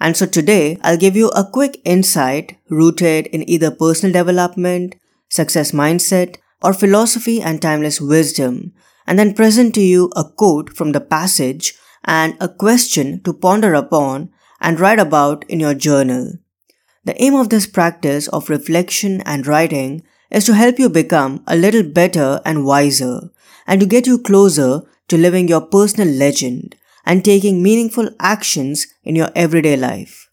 And so today, I'll give you a quick insight rooted in either personal development, success mindset, or philosophy and timeless wisdom, and then present to you a quote from the passage and a question to ponder upon and write about in your journal. The aim of this practice of reflection and writing is to help you become a little better and wiser, and to get you closer to living your personal legend and taking meaningful actions in your everyday life.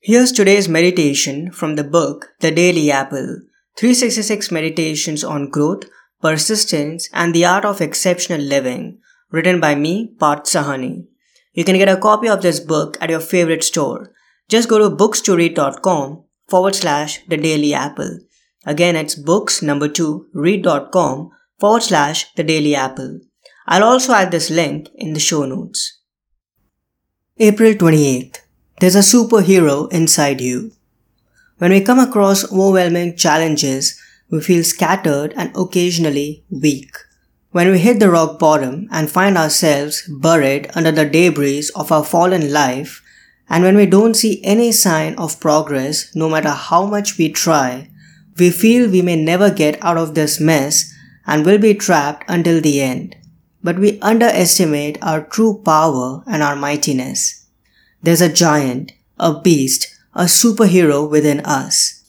Here's today's meditation from the book The Daily Apple 366 Meditations on Growth, Persistence, and the Art of Exceptional Living, written by me, Parth Sahani. You can get a copy of this book at your favorite store. Just go to books2read.com forward slash the daily apple. Again, it's books number two read.com forward slash the daily apple. I'll also add this link in the show notes. April 28th. There's a superhero inside you. When we come across overwhelming challenges, we feel scattered and occasionally weak. When we hit the rock bottom and find ourselves buried under the debris of our fallen life, and when we don't see any sign of progress, no matter how much we try, we feel we may never get out of this mess and will be trapped until the end but we underestimate our true power and our mightiness. There's a giant, a beast, a superhero within us.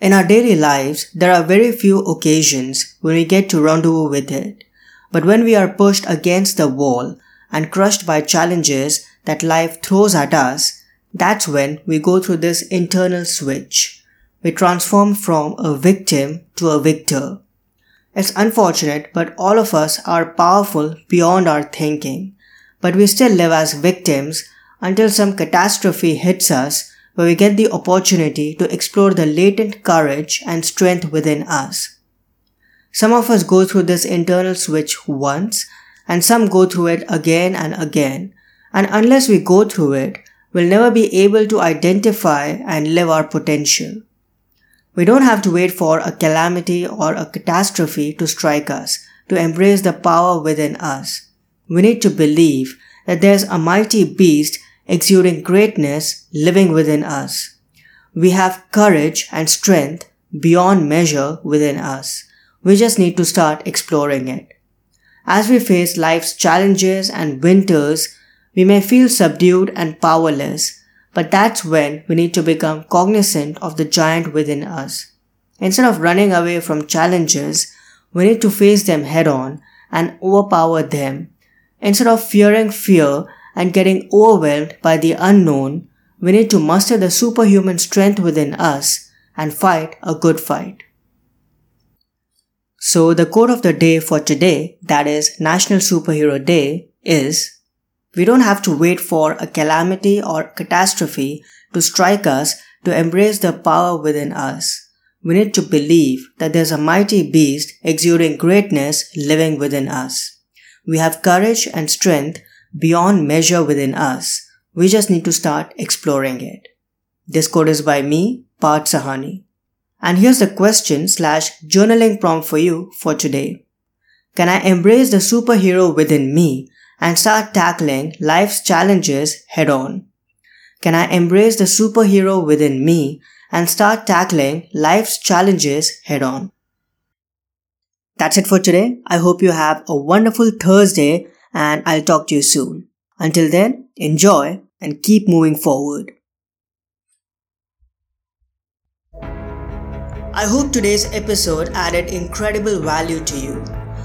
In our daily lives, there are very few occasions when we get to rendezvous with it. But when we are pushed against the wall and crushed by challenges that life throws at us, that's when we go through this internal switch. We transform from a victim to a victor. It's unfortunate, but all of us are powerful beyond our thinking. But we still live as victims until some catastrophe hits us where we get the opportunity to explore the latent courage and strength within us. Some of us go through this internal switch once, and some go through it again and again. And unless we go through it, we'll never be able to identify and live our potential. We don't have to wait for a calamity or a catastrophe to strike us, to embrace the power within us. We need to believe that there's a mighty beast exuding greatness living within us. We have courage and strength beyond measure within us. We just need to start exploring it. As we face life's challenges and winters, we may feel subdued and powerless, but that's when we need to become cognizant of the giant within us. Instead of running away from challenges, we need to face them head on and overpower them. Instead of fearing fear and getting overwhelmed by the unknown, we need to muster the superhuman strength within us and fight a good fight. So the quote of the day for today, that is National Superhero Day, is we don't have to wait for a calamity or catastrophe to strike us to embrace the power within us. We need to believe that there's a mighty beast exuding greatness living within us. We have courage and strength beyond measure within us. We just need to start exploring it. This quote is by me, Parth Sahani. And here's the question slash journaling prompt for you for today. Can I embrace the superhero within me and start tackling life's challenges head on? Can I embrace the superhero within me and start tackling life's challenges head on? That's it for today. I hope you have a wonderful Thursday and I'll talk to you soon. Until then, enjoy and keep moving forward. I hope today's episode added incredible value to you.